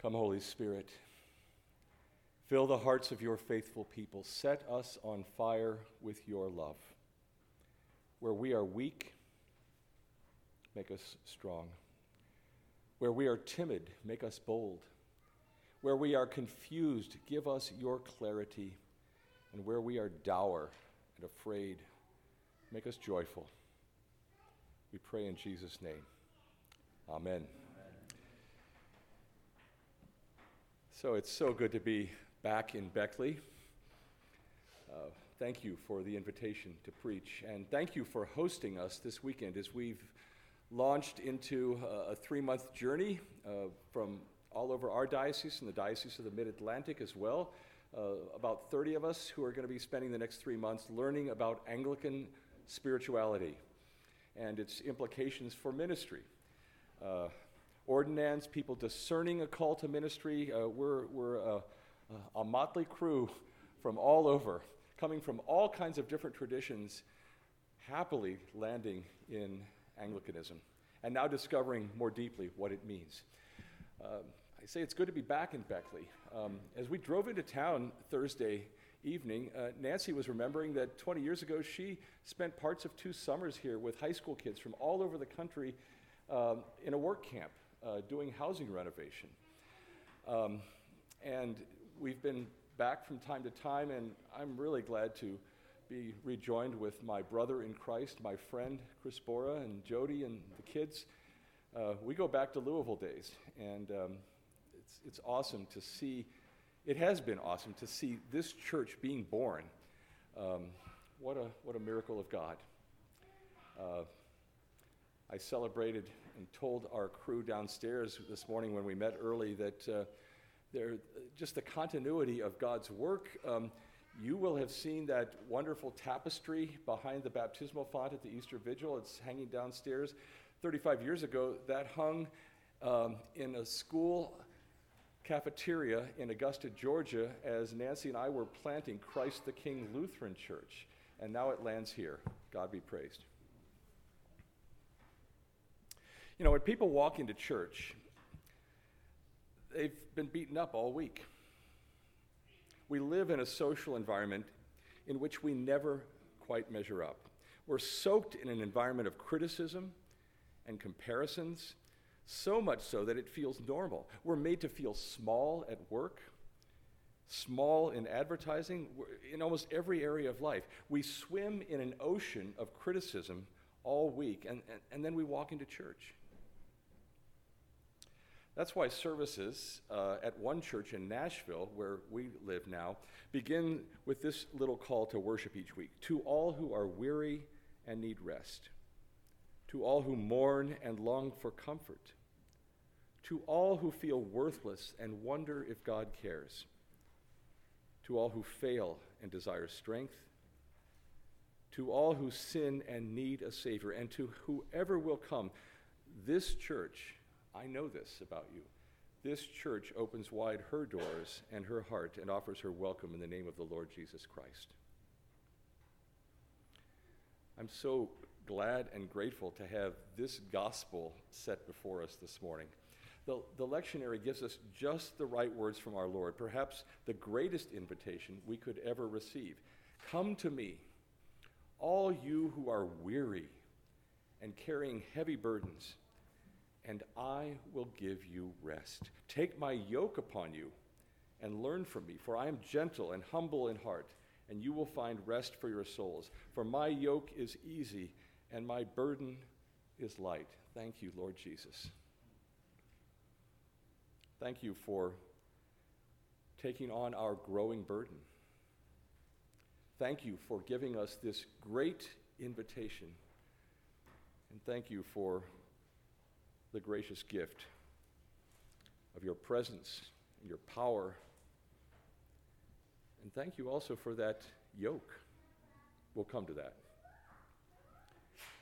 Come, Holy Spirit. Fill the hearts of your faithful people. Set us on fire with your love. Where we are weak, make us strong. Where we are timid, make us bold. Where we are confused, give us your clarity. And where we are dour and afraid, make us joyful. We pray in Jesus' name. Amen. So it's so good to be back in Beckley. Uh, thank you for the invitation to preach, and thank you for hosting us this weekend as we've launched into a, three month journey uh, from all over our diocese and the Diocese of the Mid Atlantic as well. Uh, about 30 of us who are going to be spending the next three months learning about Anglican spirituality and its implications for ministry. Ordinands, people discerning a call to ministry. Uh, we're we're a, a motley crew from all over, coming from all kinds of different traditions, happily landing in Anglicanism, and now discovering more deeply what it means. Um, I say it's good to be back in Beckley. Um, as we drove into town Thursday evening, uh, Nancy was remembering that 20 years ago she spent parts of two summers here with high school kids from all over the country um, in a work camp uh, doing housing renovation. Um, and we've been back from time to time, and I'm really glad to be rejoined with my brother in Christ, my friend Chris Bora, and Jody, and the kids. Uh, we go back to Louisville days, and um, it's, it's awesome to see. It has been awesome to see this church being born. Um, what, a, what a miracle of God. Uh, I celebrated and told our crew downstairs this morning when we met early that uh, there, just the continuity of God's work. Um, you will have seen that wonderful tapestry behind the baptismal font at the Easter Vigil. It's hanging downstairs. 35 years ago, that hung um, in a school cafeteria in Augusta, Georgia, as Nancy and I were planting Christ the King Lutheran Church. And now it lands here. God be praised. You know, when people walk into church, they've been beaten up all week. We live in a social environment in which we never quite measure up. We're soaked in an environment of criticism and comparisons, so much so that it feels normal. We're made to feel small at work, small in advertising, in almost every area of life. We swim in an ocean of criticism all week, and, and, and then we walk into church. That's why services uh, at one church in Nashville, where we live now, begin with this little call to worship each week. To all who are weary and need rest, to all who mourn and long for comfort, to all who feel worthless and wonder if God cares, to all who fail and desire strength, to all who sin and need a Savior, and to whoever will come, this church I know this about you. This church opens wide her doors and her heart and offers her welcome in the name of the Lord Jesus Christ. I'm so glad and grateful to have this gospel set before us this morning. The, the lectionary gives us just the right words from our Lord, perhaps the greatest invitation we could ever receive. Come to me, all you who are weary and carrying heavy burdens and I will give you rest. Take my yoke upon you and learn from me, for I am gentle and humble in heart, and you will find rest for your souls. For my yoke is easy and my burden is light. Thank you, Lord Jesus. Thank you for taking on our growing burden. Thank you for giving us this great invitation. And thank you for the gracious gift of your presence your power. And thank you also for that yoke. We'll come to that.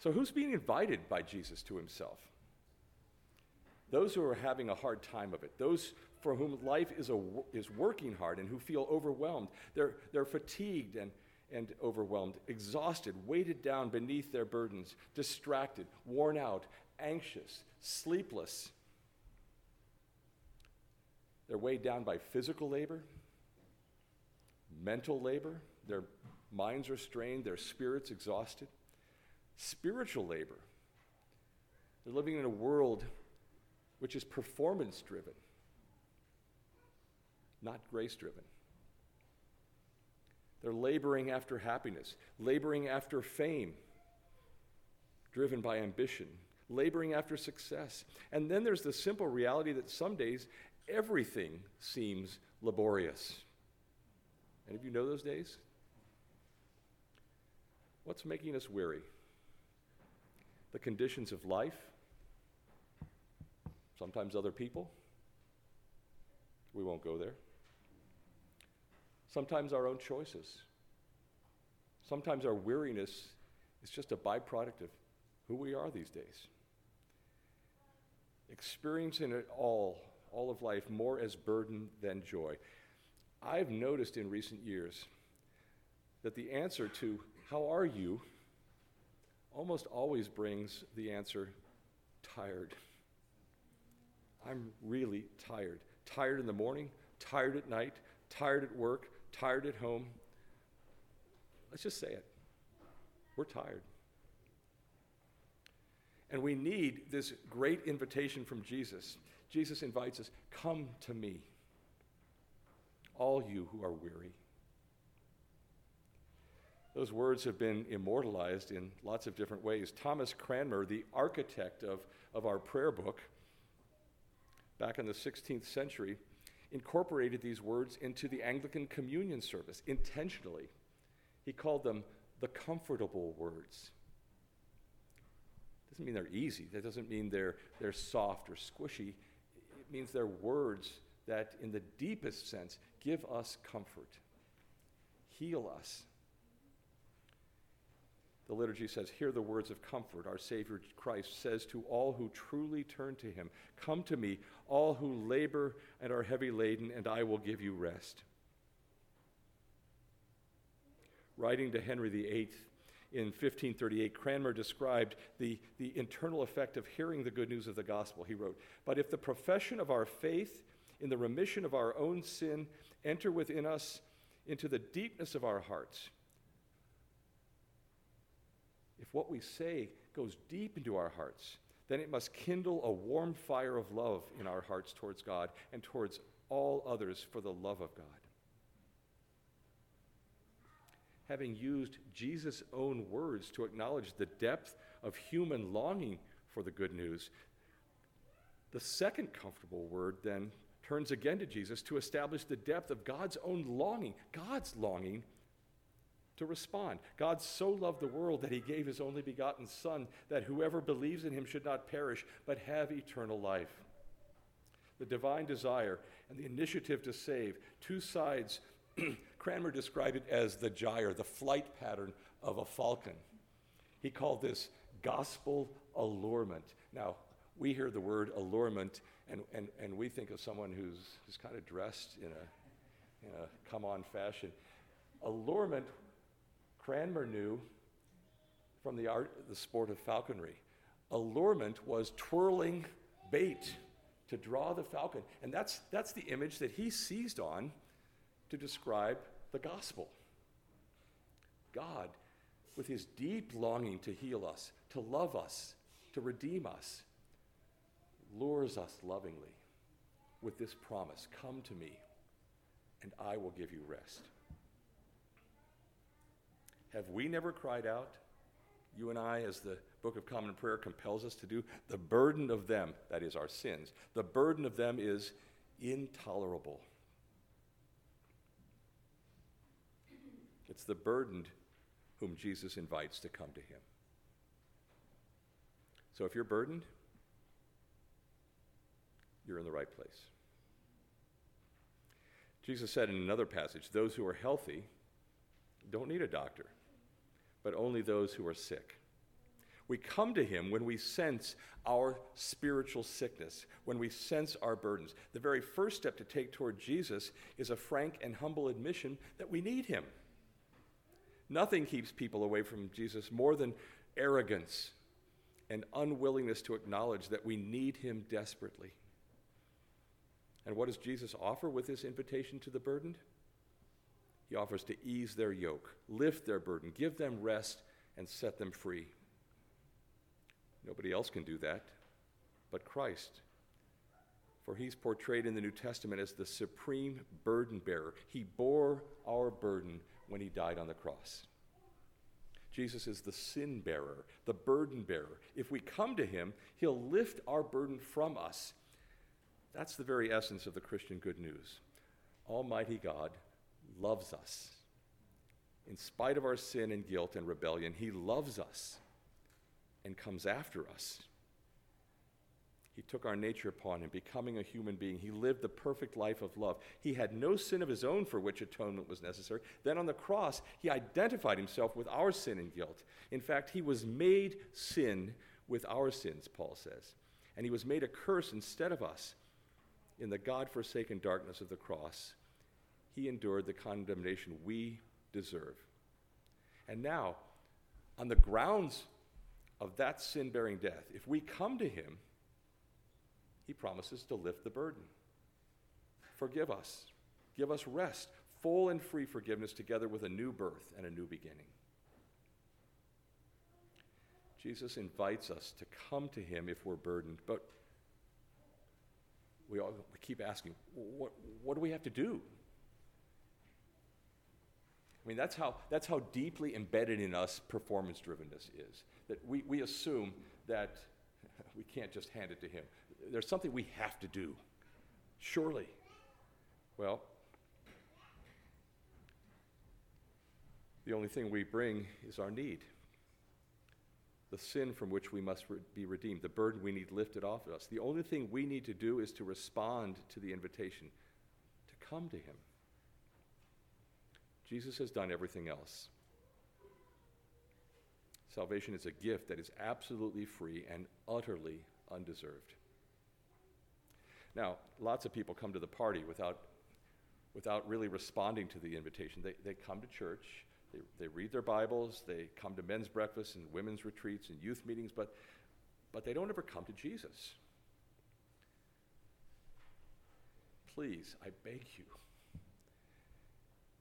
So, who's being invited by Jesus to himself? Those who are having a hard time of it, those for whom life is, a, is working hard and who feel overwhelmed. They're, they're fatigued and, and overwhelmed, exhausted, weighted down beneath their burdens, distracted, worn out, anxious, sleepless. They're weighed down by physical labor, mental labor, their minds are strained, their spirits exhausted, spiritual labor. They're living in a world which is performance driven, not grace driven. They're laboring after happiness, laboring after fame, driven by ambition, laboring after success. And then there's the simple reality that some days everything seems laborious. Any of you know those days? What's making us weary? The conditions of life, sometimes other people. We won't go there. Sometimes our own choices. Sometimes our weariness is just a byproduct of who we are these days. Experiencing it all, all of life, more as burden than joy. I've noticed in recent years that the answer to, How are you? almost always brings the answer, Tired. I'm really tired. Tired in the morning, tired at night, tired at work, tired at home. Let's just say it. We're tired. And we need this great invitation from Jesus. Jesus invites us Come to me, all you who are weary. Those words have been immortalized in lots of different ways. Thomas Cranmer, the architect of, of our prayer book, back in the 16th century, incorporated these words into the Anglican communion service intentionally. He called them the comfortable words. Doesn't mean they're easy. That doesn't mean they're, they're soft or squishy. It means they're words that, in the deepest sense, give us comfort, heal us, the liturgy says, Hear the words of comfort. Our Savior Christ says to all who truly turn to him, Come to me, all who labor and are heavy laden, and I will give you rest. Writing to Henry VIII in 1538, Cranmer described the, the internal effect of hearing the good news of the gospel. He wrote, But if the profession of our faith in the remission of our own sin enter within us into the deepness of our hearts, if what we say goes deep into our hearts, then it must kindle a warm fire of love in our hearts towards God and towards all others for the love of God. Having used Jesus' own words to acknowledge the depth of human longing for the good news, the second comfortable word then turns again to Jesus to establish the depth of God's own longing, God's longing to respond. God so loved the world that he gave his only begotten Son, that whoever believes in him should not perish, but have eternal life. The divine desire and the initiative to save, two sides, Cranmer described it as the gyre, the flight pattern of a falcon. He called this gospel allurement. Now, we hear the word allurement and, and, and we think of someone who's, who's kind of dressed in a, in a come on fashion. Allurement Cranmer knew from the art, the sport of falconry. Allurement was twirling bait to draw the falcon. And that's, that's the image that he seized on to describe the gospel. God, with his deep longing to heal us, to love us, to redeem us, lures us lovingly with this promise Come to me, and I will give you rest. Have we never cried out? You and I, as the Book of Common Prayer compels us to do, the burden of them, that is our sins, the burden of them is intolerable. It's the burdened whom Jesus invites to come to him. So if you're burdened, you're in the right place. Jesus said in another passage, Those who are healthy don't need a doctor but only those who are sick. We come to Him when we sense our spiritual sickness, when we sense our burdens. The very first step to take toward Jesus is a frank and humble admission that we need Him. Nothing keeps people away from Jesus more than arrogance and unwillingness to acknowledge that we need Him desperately. And what does Jesus offer with this invitation to the burdened? He offers to ease their yoke, lift their burden, give them rest, and set them free. Nobody else can do that but Christ. For he's portrayed in the New Testament as the supreme burden bearer. He bore our burden when he died on the cross. Jesus is the sin bearer, the burden bearer. If we come to him, he'll lift our burden from us. That's the very essence of the Christian good news. Almighty God loves us. In spite of our sin and guilt and rebellion, he loves us and comes after us. He took our nature upon him, becoming a human being. He lived the perfect life of love. He had no sin of his own for which atonement was necessary. Then on the cross, he identified himself with our sin and guilt. In fact, he was made sin with our sins, Paul says. And he was made a curse instead of us. In the God forsaken darkness of the cross, he endured the condemnation we deserve. And now, on the grounds of that sin bearing death, if we come to him, he promises to lift the burden. Forgive us. Give us rest, full and free forgiveness, together with a new birth and a new beginning. Jesus invites us to come to him if we're burdened, but we, all, we keep asking, what, what do we have to do? I mean, that's how, that's how deeply embedded in us performance drivenness is. That we, we assume that we can't just hand it to him there's something we have to do. Surely. Well, the only thing we bring is our need. The sin from which we must re- be redeemed, the burden we need lifted off of us. The only thing we need to do is to respond to the invitation to come to Him. Jesus has done everything else. Salvation is a gift that is absolutely free and utterly undeserved. Now, lots of people come to the party without, without really responding to the invitation. They, they come to church, they, they read their Bibles, they come to men's breakfasts and women's retreats and youth meetings, but, but they don't ever come to Jesus. Please, I beg you,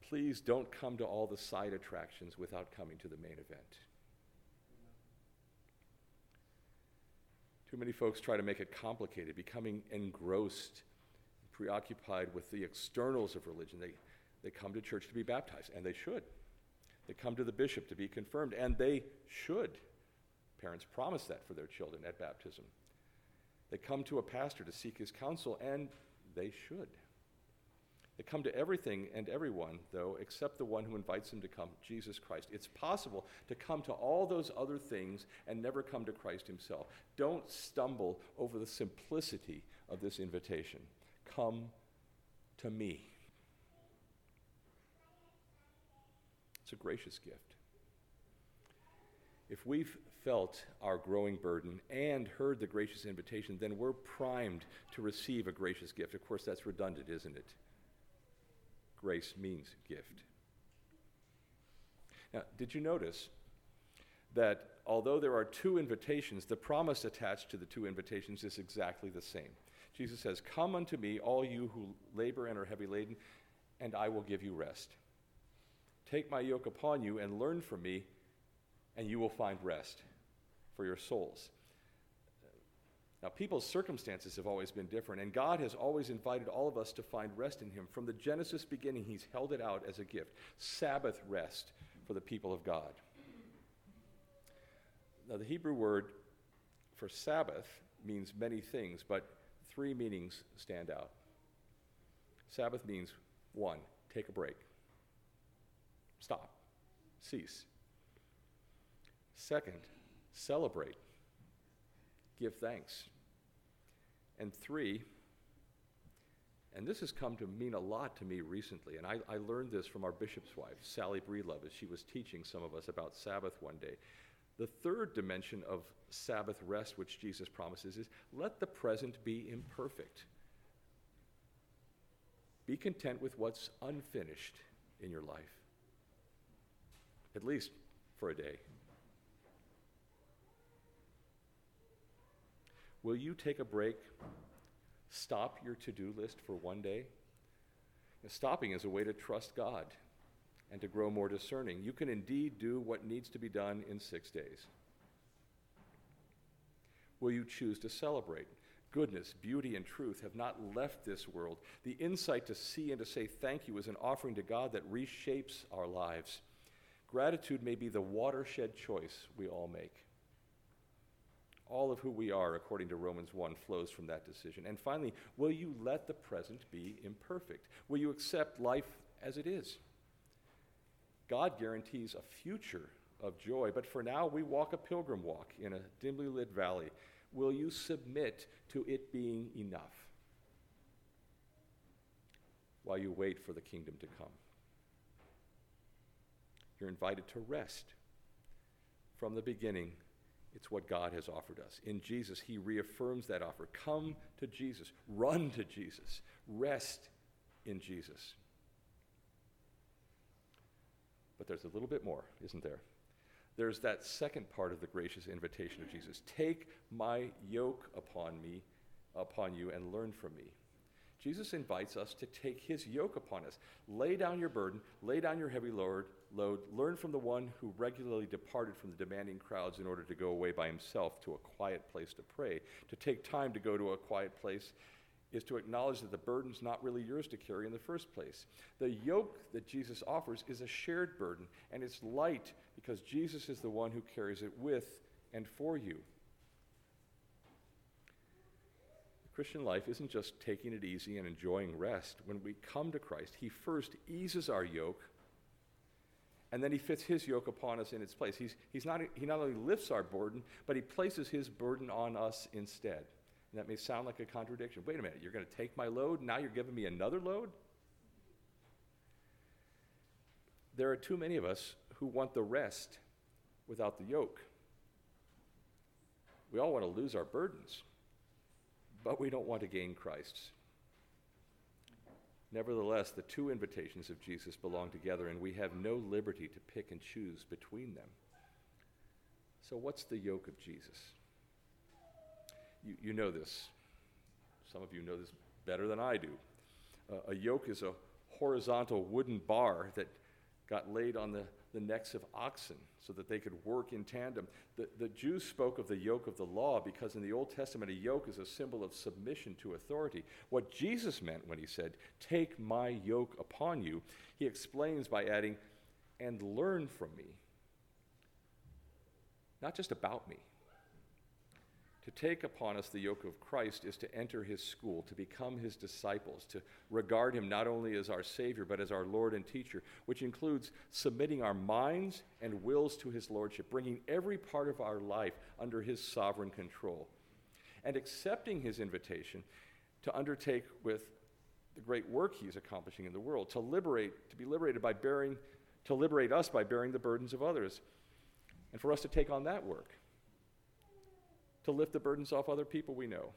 please don't come to all the side attractions without coming to the main event. Too many folks try to make it complicated, becoming engrossed, preoccupied with the externals of religion. They, they come to church to be baptized, and they should. They come to the bishop to be confirmed, and they should. Parents promise that for their children at baptism. They come to a pastor to seek his counsel, and they should. They come to everything and everyone, though, except the one who invites them to come, Jesus Christ. It's possible to come to all those other things and never come to Christ himself. Don't stumble over the simplicity of this invitation. Come to me. It's a gracious gift. If we've felt our growing burden and heard the gracious invitation, then we're primed to receive a gracious gift. Of course, that's redundant, isn't it? Grace means gift. Now, did you notice that although there are two invitations, the promise attached to the two invitations is exactly the same? Jesus says, Come unto me, all you who labor and are heavy laden, and I will give you rest. Take my yoke upon you and learn from me, and you will find rest for your souls. Now, people's circumstances have always been different, and God has always invited all of us to find rest in Him. From the Genesis beginning, He's held it out as a gift Sabbath rest for the people of God. Now, the Hebrew word for Sabbath means many things, but three meanings stand out. Sabbath means one, take a break, stop, cease. Second, celebrate, give thanks. And three, and this has come to mean a lot to me recently, and I, I learned this from our bishop's wife, Sally Breedlove, as she was teaching some of us about Sabbath one day. The third dimension of Sabbath rest, which Jesus promises, is let the present be imperfect. Be content with what's unfinished in your life, at least for a day. Will you take a break Stop your to do list for one day. Stopping is a way to trust God and to grow more discerning. You can indeed do what needs to be done in six days. Will you choose to celebrate? Goodness, beauty, and truth have not left this world. The insight to see and to say thank you is an offering to God that reshapes our lives. Gratitude may be the watershed choice we all make. All of who we are, according to Romans 1, flows from that decision. And finally, will you let the present be imperfect? Will you accept life as it is? God guarantees a future of joy, but for now we walk a pilgrim walk in a dimly lit valley. Will you submit to it being enough while you wait for the kingdom to come? You're invited to rest. From the beginning, it's what God has offered us. In Jesus, He reaffirms that offer. Come to Jesus, run to Jesus, rest in Jesus. But there's a little bit more, isn't there? There's that second part of the gracious invitation of Jesus Take my yoke upon me, upon you, and learn from me. Jesus invites us to take his yoke upon us. Lay down your burden, lay down your heavy load, load, learn from the one who regularly departed from the demanding crowds in order to go away by himself to a quiet place to pray. To take time to go to a quiet place is to acknowledge that the burden's not really yours to carry in the first place. The yoke that Jesus offers is a shared burden, and it's light because Jesus is the one who carries it with and for you. Christian life isn't just taking it easy and enjoying rest. When we come to Christ, He first eases our yoke, and then He fits His yoke upon us in its place. He's, he's not, he not only lifts our burden, but He places His burden on us instead. And that may sound like a contradiction. Wait a minute, you're going to take my load, now you're giving me another load? There are too many of us who want the rest without the yoke. We all want to lose our burdens, but we don't want to gain Christ's. Nevertheless, the two invitations of Jesus belong together, and we have no liberty to pick and choose between them. So, what's the yoke of Jesus? You, you know this. Some of you know this better than I do. Uh, a yoke is a horizontal wooden bar that got laid on the, the necks of oxen so that they could work in tandem. The, the Jews spoke of the yoke of the law because in the Old Testament, a yoke is a symbol of submission to authority. What Jesus meant when he said, Take my yoke upon you, he explains by adding, And learn from me. Not just about me, to take upon us the yoke of Christ is to enter his school, to become his disciples, to regard him not only as our Savior, but as our Lord and teacher, which includes submitting our minds and wills to his Lordship, bringing every part of our life under his sovereign control, and accepting his invitation to undertake with the great work he's accomplishing in the world, to liberate, to be liberated by bearing, to liberate us by bearing the burdens of others, and for us to take on that work to lift the burdens off other people we know.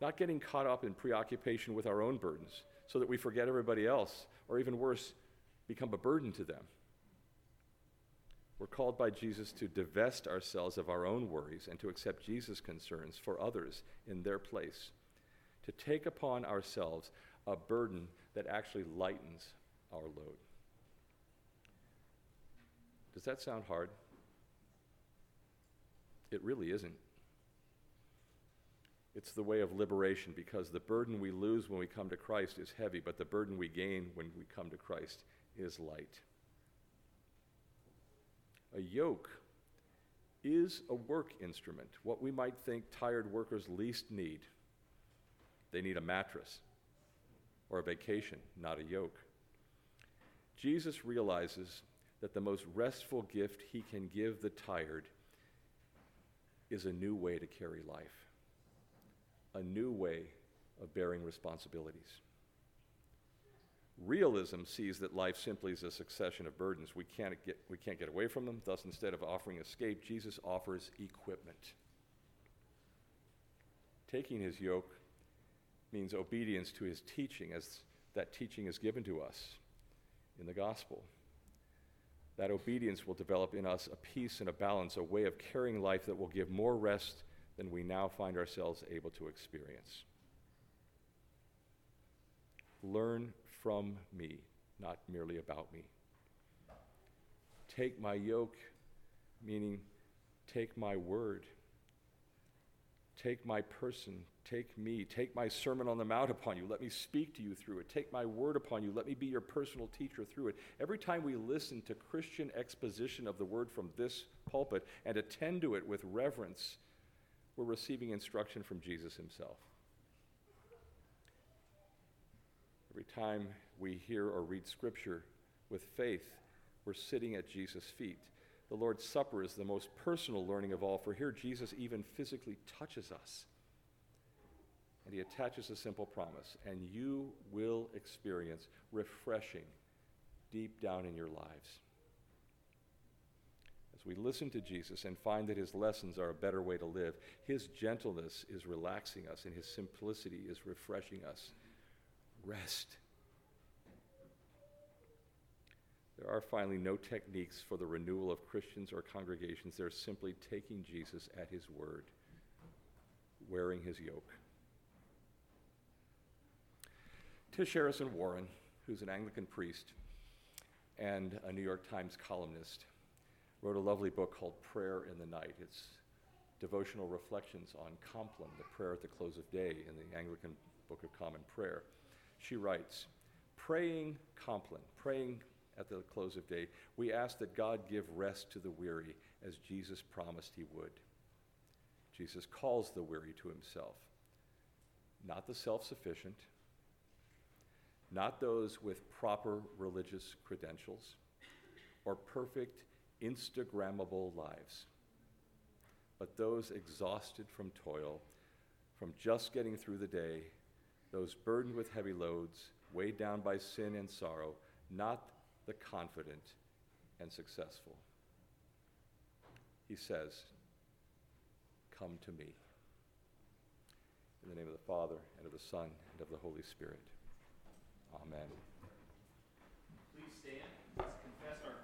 Not getting caught up in preoccupation with our own burdens so that we forget everybody else, or even worse, become a burden to them. We're called by Jesus to divest ourselves of our own worries and to accept Jesus' concerns for others in their place, to take upon ourselves a burden that actually lightens our load. Does that sound hard? It really isn't. It's the way of liberation because the burden we lose when we come to Christ is heavy, but the burden we gain when we come to Christ is light. A yoke is a work instrument, what we might think tired workers least need. They need a mattress or a vacation, not a yoke. Jesus realizes that the most restful gift he can give the tired is a new way to carry life a new way of bearing responsibilities. Realism sees that life simply is a succession of burdens. We can't get, we can't get away from them. Thus, instead of offering escape, Jesus offers equipment. Taking his yoke means obedience to his teaching, as that teaching is given to us in the gospel. That obedience will develop in us a peace and a balance, a way of carrying life that will give more rest than we now find ourselves able to experience. Learn from me, not merely about me. Take my yoke, meaning take my word. Take my person, take me, take my Sermon on the Mount upon you. Let me speak to you through it. Take my word upon you. Let me be your personal teacher through it. Every time we listen to Christian exposition of the word from this pulpit and attend to it with reverence, we're receiving instruction from Jesus himself. Every time we hear or read Scripture with faith, we're sitting at Jesus' feet. The Lord's Supper is the most personal learning of all, for here Jesus even physically touches us. And he attaches a simple promise, and you will experience refreshing deep down in your lives. As we listen to Jesus and find that his lessons are a better way to live, his gentleness is relaxing us, and his simplicity is refreshing us. Rest There are finally no techniques for the renewal of Christians or congregations. They're simply taking Jesus at his word, wearing his yoke. Tish Harrison Warren, who's an Anglican priest and a New York Times columnist, wrote a lovely book called Prayer in the Night. It's devotional reflections on Compline, the prayer at the close of day in the Anglican Book of Common Prayer. She writes, Praying Compline, praying at the close of day, we ask that God give rest to the weary as Jesus promised he would. Jesus calls the weary to himself, not the self sufficient, not those with proper religious credentials or perfect Instagrammable lives, but those exhausted from toil, from just getting through the day, those burdened with heavy loads, weighed down by sin and sorrow, not the confident and successful. He says, Come to me. In the name of the Father, and of the Son, and of the Holy Spirit. Amen. Please stand. Let's confess our